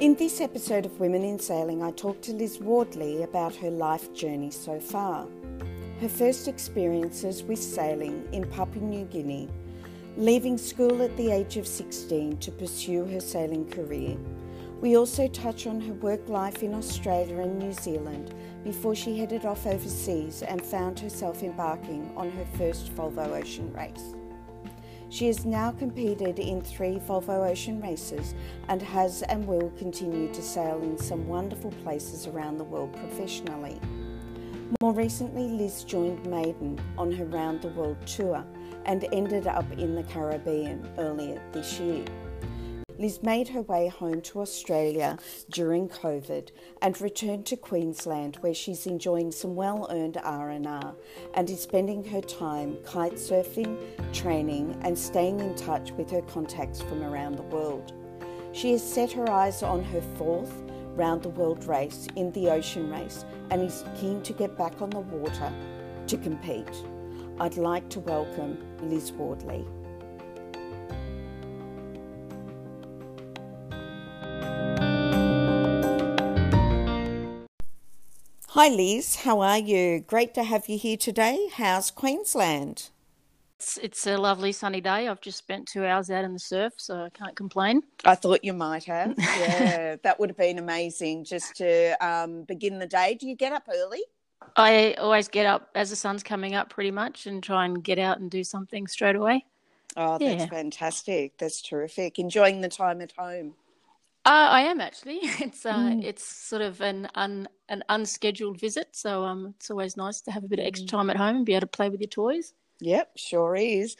In this episode of Women in Sailing, I talked to Liz Wardley about her life journey so far. Her first experiences with sailing in Papua New Guinea, leaving school at the age of 16 to pursue her sailing career. We also touch on her work life in Australia and New Zealand before she headed off overseas and found herself embarking on her first Volvo Ocean race. She has now competed in three Volvo Ocean races and has and will continue to sail in some wonderful places around the world professionally. More recently, Liz joined Maiden on her round the world tour and ended up in the Caribbean earlier this year. Liz made her way home to Australia during COVID and returned to Queensland where she's enjoying some well-earned R&R and is spending her time kite surfing, training and staying in touch with her contacts from around the world. She has set her eyes on her fourth round the world race in the ocean race and is keen to get back on the water to compete. I'd like to welcome Liz Wardley. Hi Liz, how are you? Great to have you here today. How's Queensland? It's, it's a lovely sunny day. I've just spent two hours out in the surf, so I can't complain. I thought you might have. Yeah, that would have been amazing just to um, begin the day. Do you get up early? I always get up as the sun's coming up pretty much and try and get out and do something straight away. Oh, that's yeah. fantastic. That's terrific. Enjoying the time at home. Uh, I am actually. It's uh, mm. it's sort of an un, an unscheduled visit, so um, it's always nice to have a bit of extra mm. time at home and be able to play with your toys. Yep, sure is.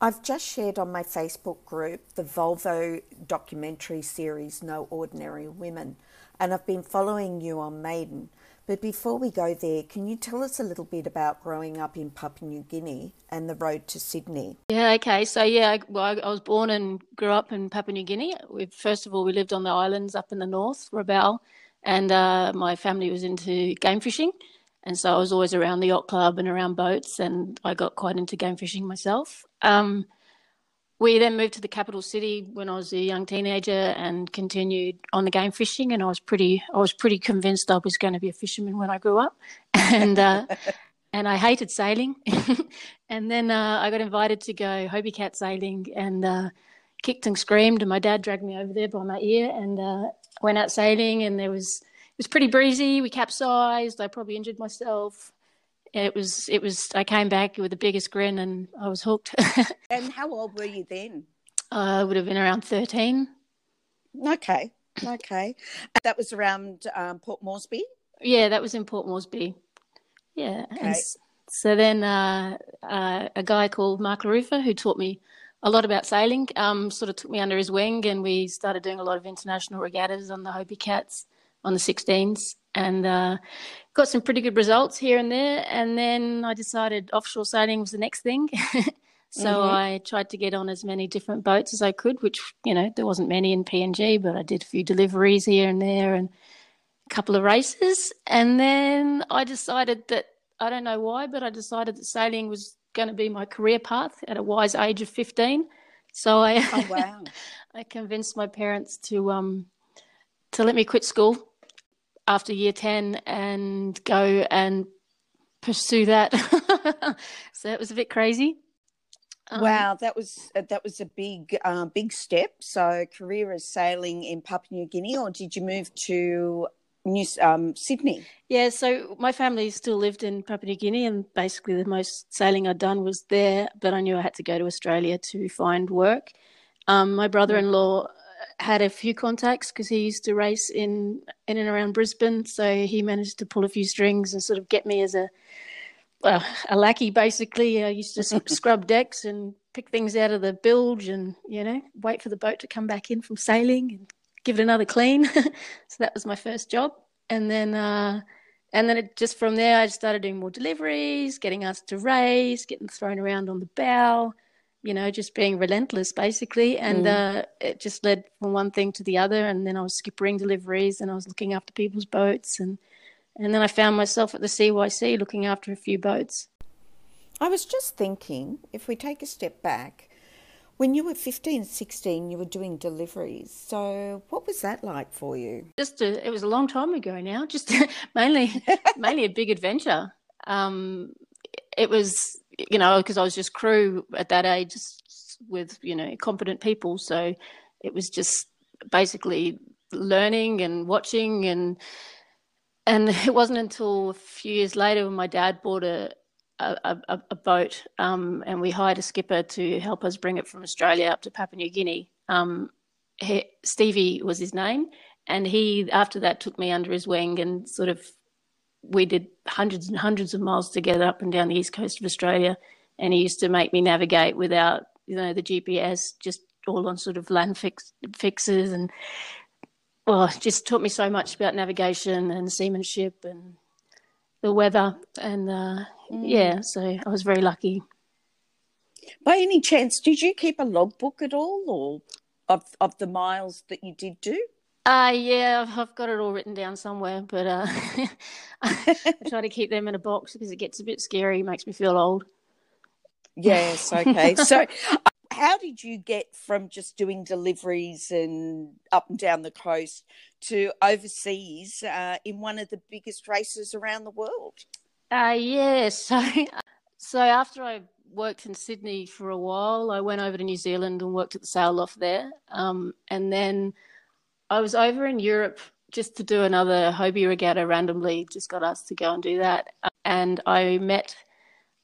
I've just shared on my Facebook group the Volvo documentary series No Ordinary Women, and I've been following you on Maiden. But before we go there, can you tell us a little bit about growing up in Papua New Guinea and the road to Sydney? Yeah, okay. So, yeah, well, I, was born and grew up in Papua New Guinea. We, first of all, we lived on the islands up in the north, Rabaul, and uh, my family was into game fishing. And so I was always around the yacht club and around boats, and I got quite into game fishing myself. Um, we then moved to the capital city when I was a young teenager and continued on the game fishing. And I was pretty, I was pretty convinced I was going to be a fisherman when I grew up, and uh, and I hated sailing. and then uh, I got invited to go Hobie Cat sailing and uh, kicked and screamed. And my dad dragged me over there by my ear and uh, went out sailing. And there was it was pretty breezy. We capsized. I probably injured myself it was it was I came back with the biggest grin and I was hooked. and how old were you then? I would have been around thirteen. Okay, okay. That was around um, Port Moresby. Yeah, that was in Port Moresby. Yeah, okay. and so then uh, uh, a guy called Mark Larufa who taught me a lot about sailing. Um, sort of took me under his wing, and we started doing a lot of international regattas on the Hobie Cats on the 16s, and uh, got some pretty good results here and there. And then I decided offshore sailing was the next thing. so mm-hmm. I tried to get on as many different boats as I could, which, you know, there wasn't many in PNG, but I did a few deliveries here and there and a couple of races. And then I decided that, I don't know why, but I decided that sailing was going to be my career path at a wise age of 15. So I, oh, wow. I convinced my parents to, um, to let me quit school after year 10 and go and pursue that. so it was a bit crazy. Um, wow, that was uh, that was a big uh, big step. So career as sailing in Papua New Guinea, or did you move to New um, Sydney? Yeah, so my family still lived in Papua New Guinea, and basically the most sailing I'd done was there. But I knew I had to go to Australia to find work. Um, my brother-in-law had a few contacts because he used to race in in and around Brisbane, so he managed to pull a few strings and sort of get me as a well, a lackey basically. I used to scrub decks and pick things out of the bilge, and you know, wait for the boat to come back in from sailing and give it another clean. so that was my first job, and then. Uh, and then it, just from there, I started doing more deliveries, getting asked to race, getting thrown around on the bow, you know, just being relentless basically. And mm. uh, it just led from one thing to the other. And then I was skippering deliveries and I was looking after people's boats. And, and then I found myself at the CYC looking after a few boats. I was just thinking if we take a step back, When you were 15, 16, you were doing deliveries. So, what was that like for you? Just a, it was a long time ago now. Just mainly, mainly a big adventure. Um, it was, you know, because I was just crew at that age with, you know, competent people. So, it was just basically learning and watching and and it wasn't until a few years later when my dad bought a a, a, a boat um, and we hired a skipper to help us bring it from Australia up to Papua New Guinea. Um, he, Stevie was his name, and he after that took me under his wing and sort of we did hundreds and hundreds of miles together up and down the east coast of Australia. And he used to make me navigate without you know the GPS, just all on sort of land fix, fixes and well, just taught me so much about navigation and seamanship and the weather. And uh, mm. yeah, so I was very lucky. By any chance, did you keep a logbook at all, or of of the miles that you did do? Uh yeah, I've got it all written down somewhere, but uh, I try to keep them in a box because it gets a bit scary, makes me feel old. Yes, okay. so how did you get from just doing deliveries and up and down the coast to overseas uh, in one of the biggest races around the world? Uh, yeah, so so after I worked in Sydney for a while, I went over to New Zealand and worked at the sail loft there, um, and then I was over in Europe just to do another Hobie regatta randomly. Just got asked to go and do that, and I met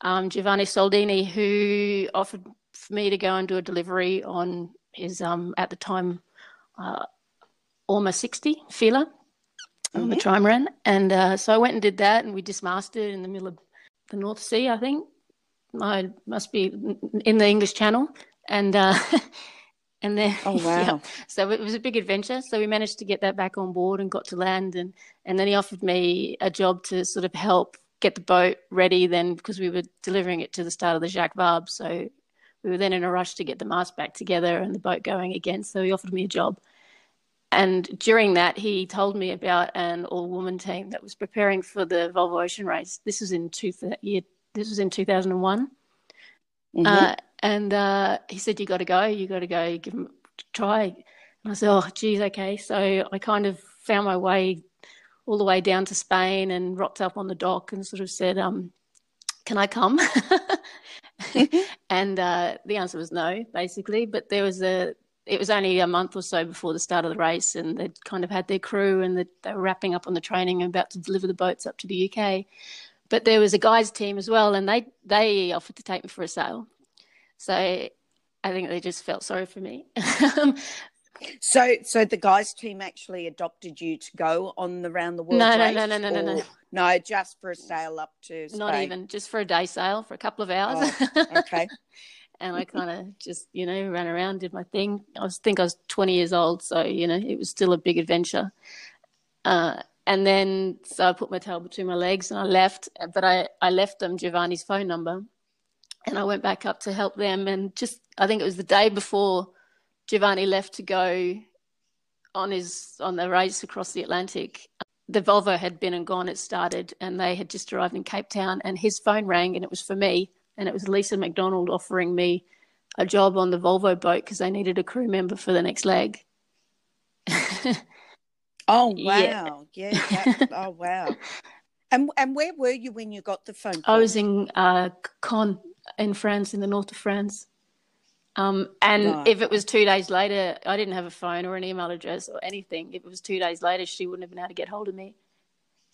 um, Giovanni Soldini, who offered for me to go and do a delivery on his um at the time uh, almost 60 Fila mm-hmm. on the trimaran and uh, so I went and did that and we dismasted in the middle of the North Sea I think I must be in the English Channel and uh, and then oh wow yeah. so it was a big adventure so we managed to get that back on board and got to land and and then he offered me a job to sort of help get the boat ready then because we were delivering it to the start of the Jacques Vabre so we were then in a rush to get the mast back together and the boat going again. So he offered me a job. And during that, he told me about an all-woman team that was preparing for the Volvo Ocean Race. This was in two year. This was in two thousand and one. Mm-hmm. Uh, and uh, he said, "You got to go. You got to go. Give a try." And I said, "Oh, geez, okay." So I kind of found my way all the way down to Spain and rocked up on the dock and sort of said, um, "Can I come?" and uh, the answer was no, basically. But there was a, it was only a month or so before the start of the race, and they'd kind of had their crew and they were wrapping up on the training and about to deliver the boats up to the UK. But there was a guys' team as well, and they they offered to take me for a sail. So I think they just felt sorry for me. So, so the guys' team actually adopted you to go on the round the world no, race? No, no, no, no, no, no, no. just for a sail up to Spain. Not even, just for a day sail for a couple of hours. Oh, okay. and I kind of just, you know, ran around, did my thing. I was, think I was 20 years old, so you know, it was still a big adventure. Uh, and then, so I put my tail between my legs and I left. But I, I left them Giovanni's phone number, and I went back up to help them. And just, I think it was the day before Giovanni left to go on his on the race across the Atlantic, the Volvo had been and gone. It started, and they had just arrived in Cape Town. And his phone rang, and it was for me, and it was Lisa McDonald offering me a job on the Volvo boat because they needed a crew member for the next leg. oh wow! Yeah. yeah that, oh wow! And and where were you when you got the phone? Call? I was in uh, Caen in France, in the north of France. Um, and right. if it was two days later, I didn't have a phone or an email address or anything. If it was two days later, she wouldn't have been able to get hold of me.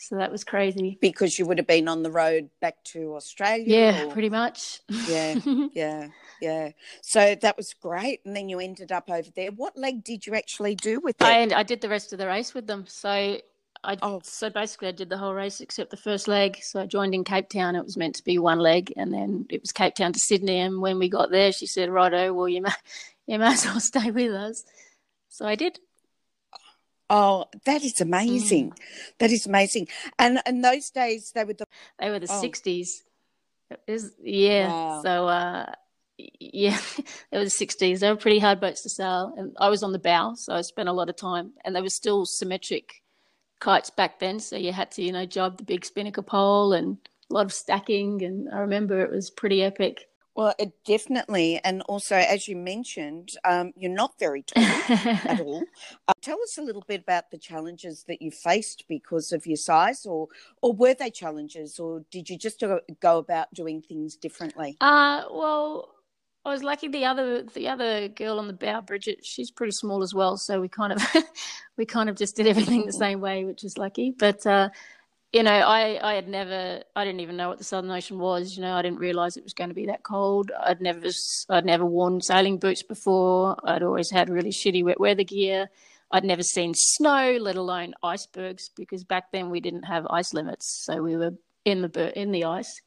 So that was crazy. Because you would have been on the road back to Australia. Yeah, or... pretty much. Yeah, yeah, yeah. So that was great. And then you ended up over there. What leg did you actually do with it? I, I did the rest of the race with them. So I oh. so basically I did the whole race except the first leg. So I joined in Cape Town. It was meant to be one leg, and then it was Cape Town to Sydney. And when we got there, she said, "Righto, well you may you may as well stay with us." So I did. Oh, that is amazing! Mm. That is amazing. And in those days, they were the they were the oh. sixties. Is yeah. Wow. So uh, yeah, it was the 60s. They were pretty hard boats to sail. And I was on the bow, so I spent a lot of time. And they were still symmetric kites back then, so you had to, you know, job the big spinnaker pole and a lot of stacking. And I remember it was pretty epic. Well, it definitely, and also as you mentioned, um, you're not very tall at all. Uh, tell us a little bit about the challenges that you faced because of your size, or or were they challenges, or did you just go about doing things differently? Uh, well, I was lucky. The other the other girl on the bow, Bridget, she's pretty small as well. So we kind of we kind of just did everything the same way, which is lucky. But uh, you know, I, I had never, I didn't even know what the Southern Ocean was. You know, I didn't realize it was going to be that cold. I'd never, I'd never worn sailing boots before. I'd always had really shitty wet weather gear. I'd never seen snow, let alone icebergs, because back then we didn't have ice limits, so we were in the in the ice.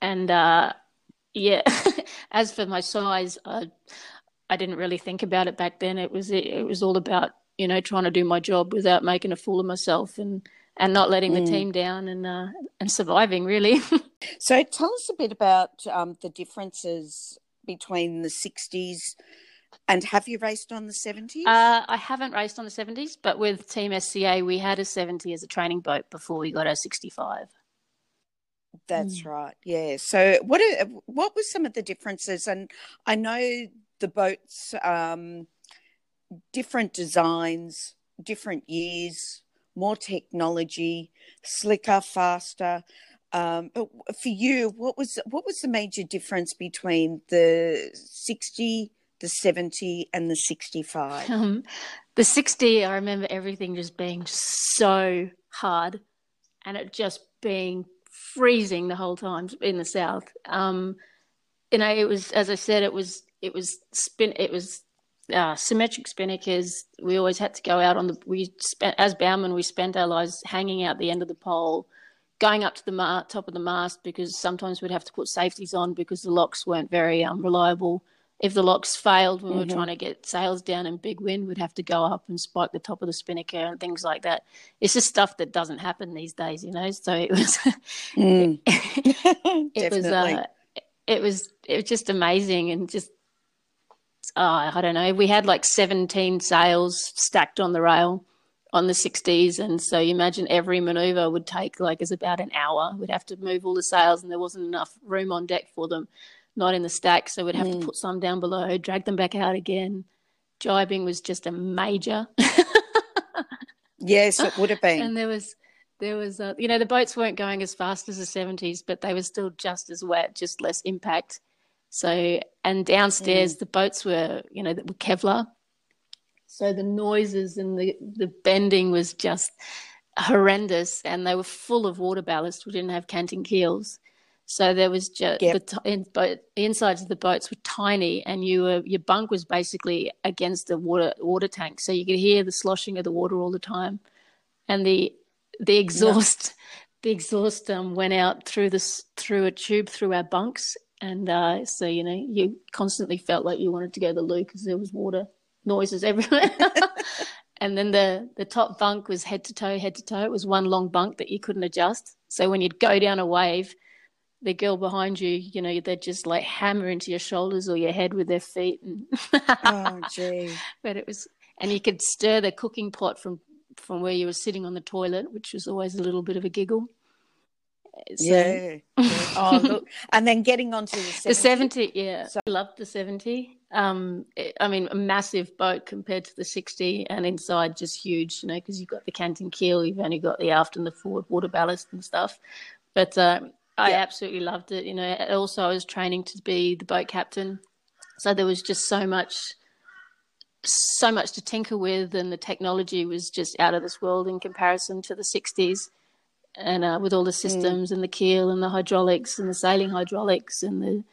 And uh, yeah, as for my size, I, I didn't really think about it back then. It was it, it was all about you know trying to do my job without making a fool of myself and and not letting the mm. team down and uh, and surviving really. so tell us a bit about um, the differences between the 60s and have you raced on the 70s? Uh, I haven't raced on the 70s, but with Team SCA, we had a 70 as a training boat before we got our 65. That's mm. right. Yeah. So, what are, what were some of the differences? And I know the boats, um, different designs, different years more technology, slicker, faster. Um, but for you, what was what was the major difference between the sixty, the seventy, and the sixty-five? Um, the sixty, I remember everything just being so hard, and it just being freezing the whole time in the south. Um, you know, it was as I said, it was it was spin, it was uh, symmetric spinnakers, we always had to go out on the. We spent as bowmen, we spent our lives hanging out the end of the pole, going up to the ma- top of the mast because sometimes we'd have to put safeties on because the locks weren't very um, reliable. If the locks failed when mm-hmm. we were mm-hmm. trying to get sails down in big wind, we'd have to go up and spike the top of the spinnaker and things like that. It's just stuff that doesn't happen these days, you know. So it was, mm. it, it was, uh, it was, it was just amazing and just uh, I don't know, we had like 17 sails stacked on the rail on the 60s. And so you imagine every maneuver would take like is about an hour. We'd have to move all the sails and there wasn't enough room on deck for them, not in the stack. So we'd have mm. to put some down below, drag them back out again. Jibing was just a major. yes, it would have been. And there was, there was, uh, you know, the boats weren't going as fast as the 70s, but they were still just as wet, just less impact. So, and downstairs mm. the boats were, you know, that were Kevlar. So the noises and the, the bending was just horrendous, and they were full of water ballast. We didn't have canting keels. So there was just yep. the, in, the insides of the boats were tiny, and you were your bunk was basically against the water water tank, so you could hear the sloshing of the water all the time, and the the exhaust no. the exhaust um, went out through this through a tube through our bunks, and uh, so you know you constantly felt like you wanted to go to the loo because there was water noises everywhere. And then the the top bunk was head to toe head to toe. It was one long bunk that you couldn't adjust. So when you'd go down a wave the girl behind you you know they'd just like hammer into your shoulders or your head with their feet and oh gee. But it was and you could stir the cooking pot from from where you were sitting on the toilet which was always a little bit of a giggle so. Yeah. oh, look. And then getting on to the 70. The 70, yeah. So I loved the 70. Um, it, I mean, a massive boat compared to the 60, and inside just huge, you know, because you've got the canting keel, you've only got the aft and the forward water ballast and stuff. But uh, I yeah. absolutely loved it. You know, also I was training to be the boat captain. So there was just so much so much to tinker with and the technology was just out of this world in comparison to the 60s and uh, with all the mm. systems mm. and the keel and the hydraulics and the sailing hydraulics and the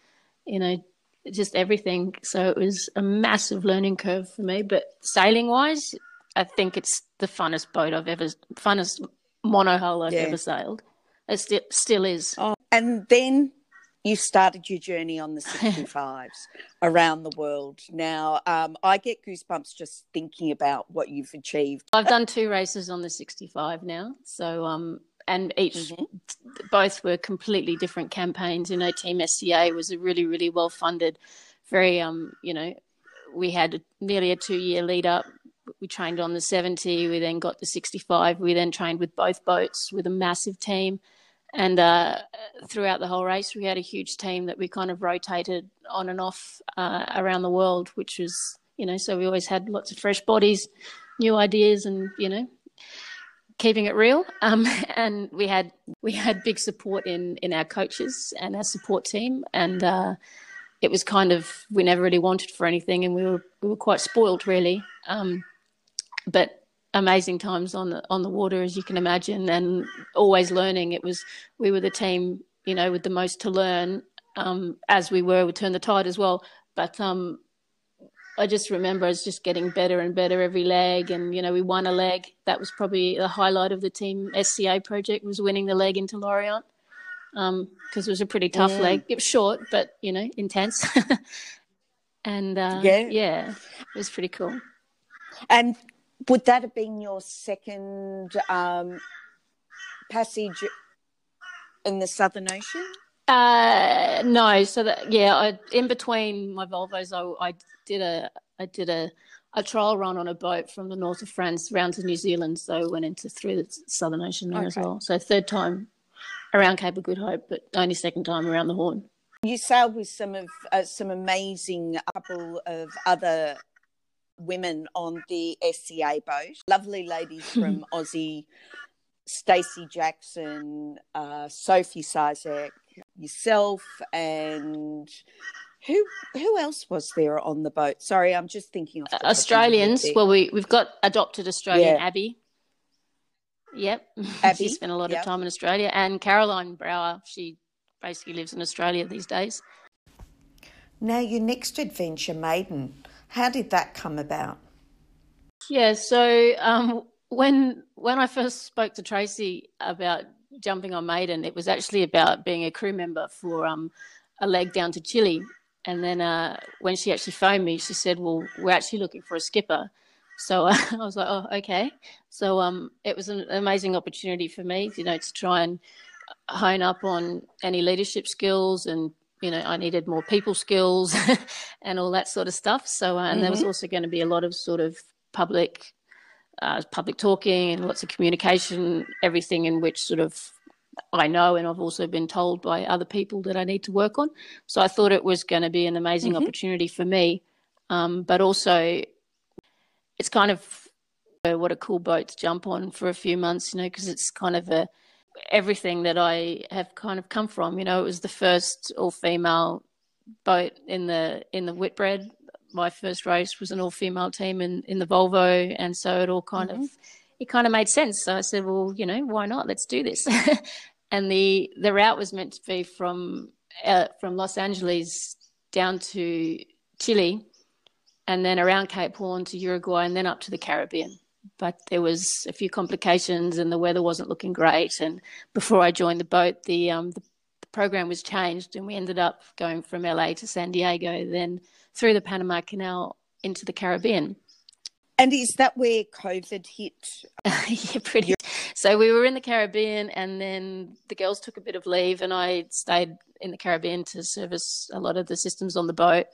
you know just everything so it was a massive learning curve for me but sailing wise i think it's the funnest boat i've ever funnest monohull i've yeah. ever sailed it still still is oh, and then you started your journey on the 65s around the world. Now, um, I get goosebumps just thinking about what you've achieved. I've done two races on the 65 now. So um, and each mm-hmm. both were completely different campaigns. You know, Team SCA was a really, really well funded, very um, you know, we had nearly a two year lead up. We trained on the 70, we then got the 65, we then trained with both boats with a massive team. And uh, throughout the whole race, we had a huge team that we kind of rotated on and off uh, around the world, which was, you know, so we always had lots of fresh bodies, new ideas, and you know, keeping it real. Um, and we had we had big support in in our coaches and our support team, and uh, it was kind of we never really wanted for anything, and we were we were quite spoiled really. Um, but amazing times on the on the water, as you can imagine, and always learning. It was we were the team, you know, with the most to learn. Um, as we were, we turned the tide as well. But um, I just remember us just getting better and better every leg, and you know we won a leg. That was probably the highlight of the team SCA project was winning the leg into Lorient because um, it was a pretty tough yeah. leg. It was short, but you know intense. and uh, yeah, yeah, it was pretty cool. And would that have been your second um, passage in the Southern Ocean? Uh, no. So that yeah, I, in between my Volvos, I, I did a I did a a trial run on a boat from the north of France round to New Zealand. So I went into through the Southern Ocean there okay. as well. So third time around Cape of Good Hope, but only second time around the Horn. You sailed with some of uh, some amazing couple of other women on the SCA boat. Lovely ladies from Aussie, Stacey Jackson, uh, Sophie Ciszek, yourself, and who who else was there on the boat? Sorry, I'm just thinking of Australians. Well, we we've got adopted Australian yeah. Abby. Yep, Abby. she spent a lot yep. of time in Australia, and Carolijn Brouwer. She basically lives in Australia these days. Now, your next adventure, Maiden. How did that come about? Yeah, so um, when when I first spoke to Tracy about jumping on Maiden, it was actually about being a crew member for um, a leg down to Chile. And then uh, when she actually phoned me, she said, "Well, we're actually looking for a skipper." So uh, I was like, "Oh, okay." So um, it was an amazing opportunity for me, you know, to try and hone up on any leadership skills and you know, I needed more people skills and all that sort of stuff. So, uh, and mm-hmm. there was mm-hmm. also going to be a lot of sort of public, uh, public talking and lots of communication, everything in which sort of I know and I've also been told by other people that I need to work on. So I thought it was going to be an amazing mm-hmm. opportunity for me, um, but also it's kind of what a cool boat to jump on for a few months, you know, because it's kind of a everything that I have kind of come from. You know, it was the first all female boat in the in the Whitbread. My first race was an all female team in in the Volvo, and so it all kind mm-hmm. of it kind of made sense. So I said, well, you know, why not? Let's do this. and the the route was meant to be from uh, from Los Angeles down to Chile, and then around Cape Horn to Uruguay, and then up to the Caribbean but there was a few complications and the weather wasn't looking great. And before I joined the boat, the, um, the, the program was changed, and we ended up going from LA to San Diego, then through the Panama Canal into the Caribbean. And is that where COVID hit? yeah, pretty. So we were in the Caribbean, and then the girls took a bit of leave, and I stayed in the Caribbean to service a lot of the systems on the boat.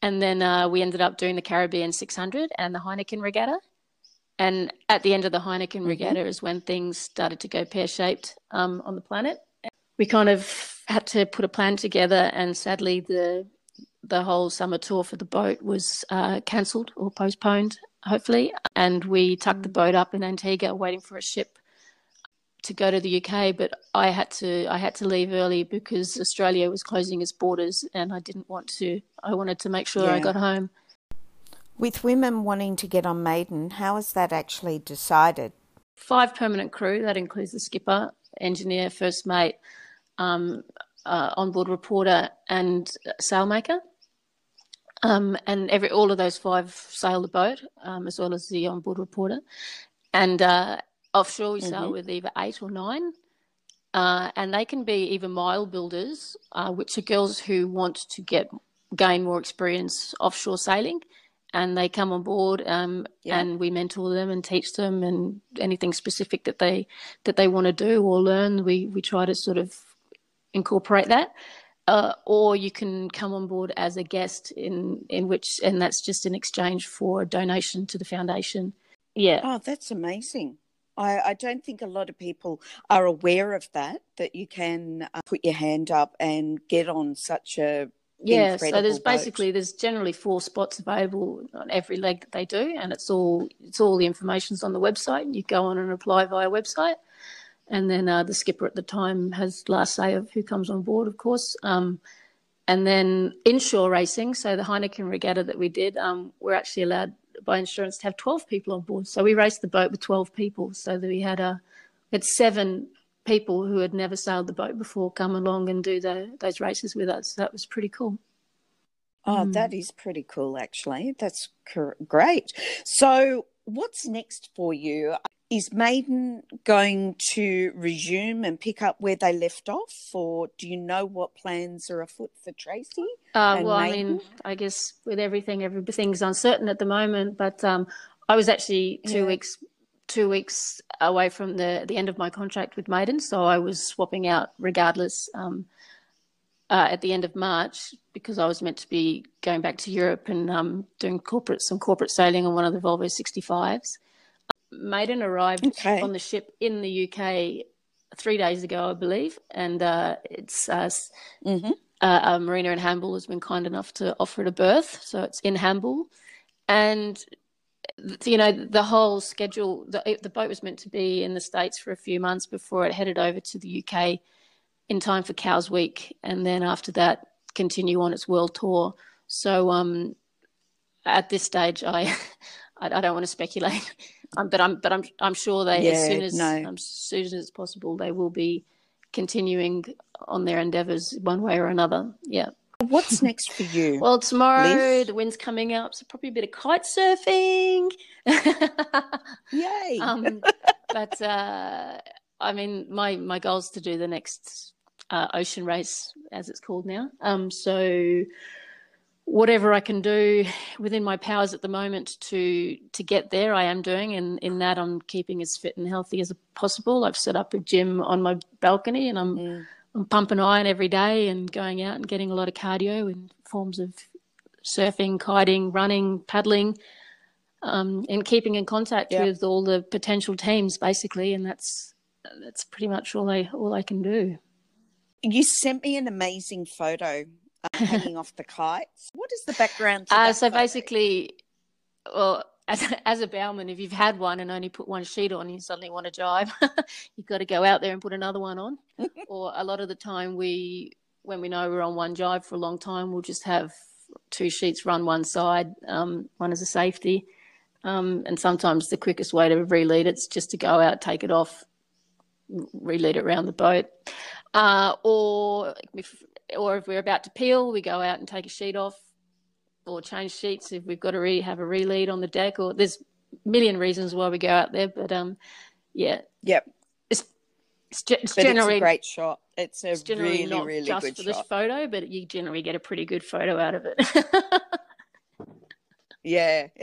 And then uh, we ended up doing the Caribbean 600 and the Heineken Regatta. And at the end of the Heineken mm-hmm. Regatta is when things started to go pear shaped um, on the planet. We kind of had to put a plan together, and sadly, the the whole summer tour for the boat was uh, cancelled or postponed, hopefully. And we tucked the mm. boat up in Antigua, waiting for a ship to go to the UK. But I had to I had to leave early because Australia was closing its borders, and I didn't want to. I wanted to make sure yeah. I got home. With women wanting to get on Maiden, how is that actually decided? Five permanent crew, that includes the skipper, engineer, first mate, um, uh, onboard reporter, and sailmaker. Um, and every all of those five sail the boat, um, as well as the onboard reporter. And uh, offshore, we mm-hmm. sail with either eight or nine. Uh, and they can be even mile builders, uh, which are girls who want to get gain more experience offshore sailing and they come on board um, yeah. and we mentor them and teach them and anything specific that they that they want to do or learn we we try to sort of incorporate that uh, or you can come on board as a guest in in which and that's just in exchange for a donation to the foundation. Yeah. Oh that's amazing. I, I, don't think a lot of people are aware of that, that you can uh, put your hand up and get on such a yeah so there's boat. basically there's generally four spots available on every leg that they do and it's all it's all the information's on the website you go on and apply via website and then uh, the skipper at the time has last say of who comes on board of course um, and then inshore racing so the heineken regatta that we did um, we're actually allowed by insurance to have 12 people on board so we raced the boat with 12 people so that we had a had seven people who had never sailed the boat before come along and do the, those races with us. That was pretty cool. Oh, mm. that is pretty cool, actually. That's great. So, what's next for you? Is Maiden going to resume and pick up where they left off, or do you know what plans are afoot for Tracy? Uh, well, Maiden? I mean, I guess with everything, everything's uncertain at the moment. But um, I was actually two yeah. weeks two weeks away from the, the end of my contract with Maiden, so I was swapping out regardless um, uh, at the end of March because I was meant to be going back to Europe and um, doing corporate some corporate sailing on one of the Volvo 65s. Maiden arrived okay. on the ship in the UK three days ago, I believe, and uh, it's uh, mm-hmm. Uh, Marina in Hamble has been kind enough to offer it a berth, so it's in Hamble. And you know the whole schedule the, the boat was meant to be in the states for a few months before it headed over to the uk in time for Cowes week and then after that continue on its world tour so um at this stage i i, I don't want to speculate um, but i'm but i'm i'm sure they yeah, as soon as no. um, as soon as it's possible they will be continuing on their endeavors one way or another yeah What's next for you? Well, tomorrow Liz? the wind's coming up, so probably a bit of kite surfing. Yay! um, but uh, I mean, my my goal is to do the next uh, ocean race, as it's called now. Um, so whatever I can do within my powers at the moment to to get there, I am doing, and in that I'm keeping as fit and healthy as possible. I've set up a gym on my balcony, and I'm mm. I'm pumping iron every day and going out and getting a lot of cardio in forms of surfing, kiting, running, paddling, um, and keeping in contact yep. with all the potential teams, basically. And that's that's pretty much all I all I can do. You sent me an amazing photo uh, hanging off the kites. What is the background? Uh, so photo? basically, well, as, as a bowman, if you've had one and only put one sheet on, you suddenly want to jive. you've got to go out there and put another one on. or a lot of the time, we when we know we're on one jive for a long time, we'll just have two sheets run one side, um, one as a safety. Um, and sometimes the quickest way to relead it's just to go out, take it off, relead it around the boat. Uh, or if, or if we're about to peel, we go out and take a sheet off, or change sheets. If we've got to re- have a relead on the deck or there's a million reasons why we go out there but um yeah. Yep. It's it's, it's generally it's a great shot. It's a it's generally really not really just good for shot. this photo but you generally get a pretty good photo out of it. Yeah.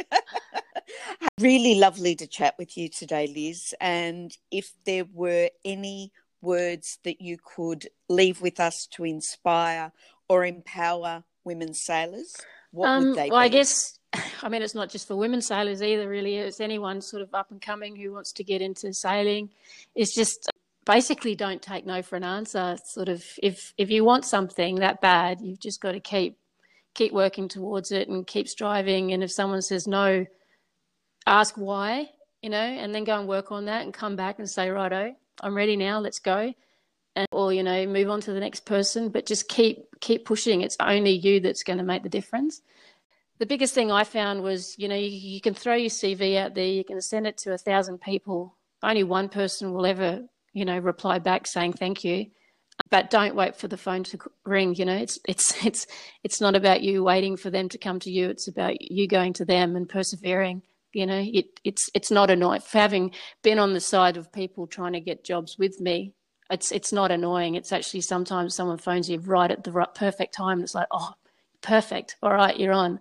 Really lovely to chat with you today liz. And if there were any words that you could leave with us to inspire or empower women sailors what um, would they do? well, be? I guess, I mean, it's not just for women sailors either, really. It's anyone sort of up and coming who wants to get into sailing. It's just basically don't take no for an answer. Sort of, if if you want something that bad, you've just got to keep keep working towards it and keep striving. And if someone says no, ask why, you know, and then go and work on that and come back and say, righto, I'm ready now. Let's go. And, or you know move on to the next person but just keep keep pushing. It's only you that's going to make the difference. The biggest thing i found was you know you, you, can throw your cv out there you can send it to a thousand people. Only one person will ever you know reply back saying thank you. But don't wait for the phone to ring you know it's it's it's it's not about you waiting for them to come to you it's about you going to them and persevering you know it it's it's not annoying having been on the side of people trying to get jobs with me it's it's not annoying. It's actually sometimes someone phones you right at the right, perfect time. And it's like, oh, perfect. All right, you're on.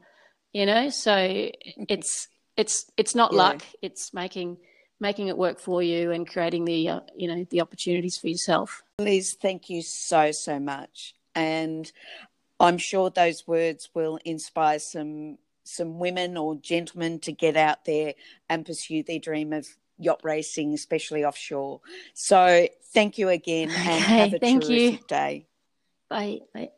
You know, so it's it's it's not yeah. luck. It's making making it work for you and creating the uh, you know the opportunities for yourself. Liz, thank you so so much, and I'm sure those words will inspire some some women or gentlemen to get out there and pursue their dream of yacht racing, especially offshore. So thank you again and Okay, have a thank you. day. Bye. Bye.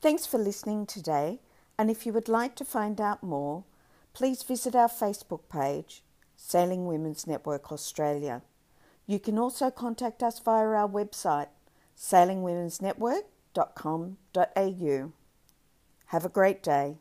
Thanks for listening today. And if you would like to find out more, please visit our Facebook page, Sailing Women's Network Australia. You can also contact us via our website, sailingwomensnetwork.com.au. Have a great day.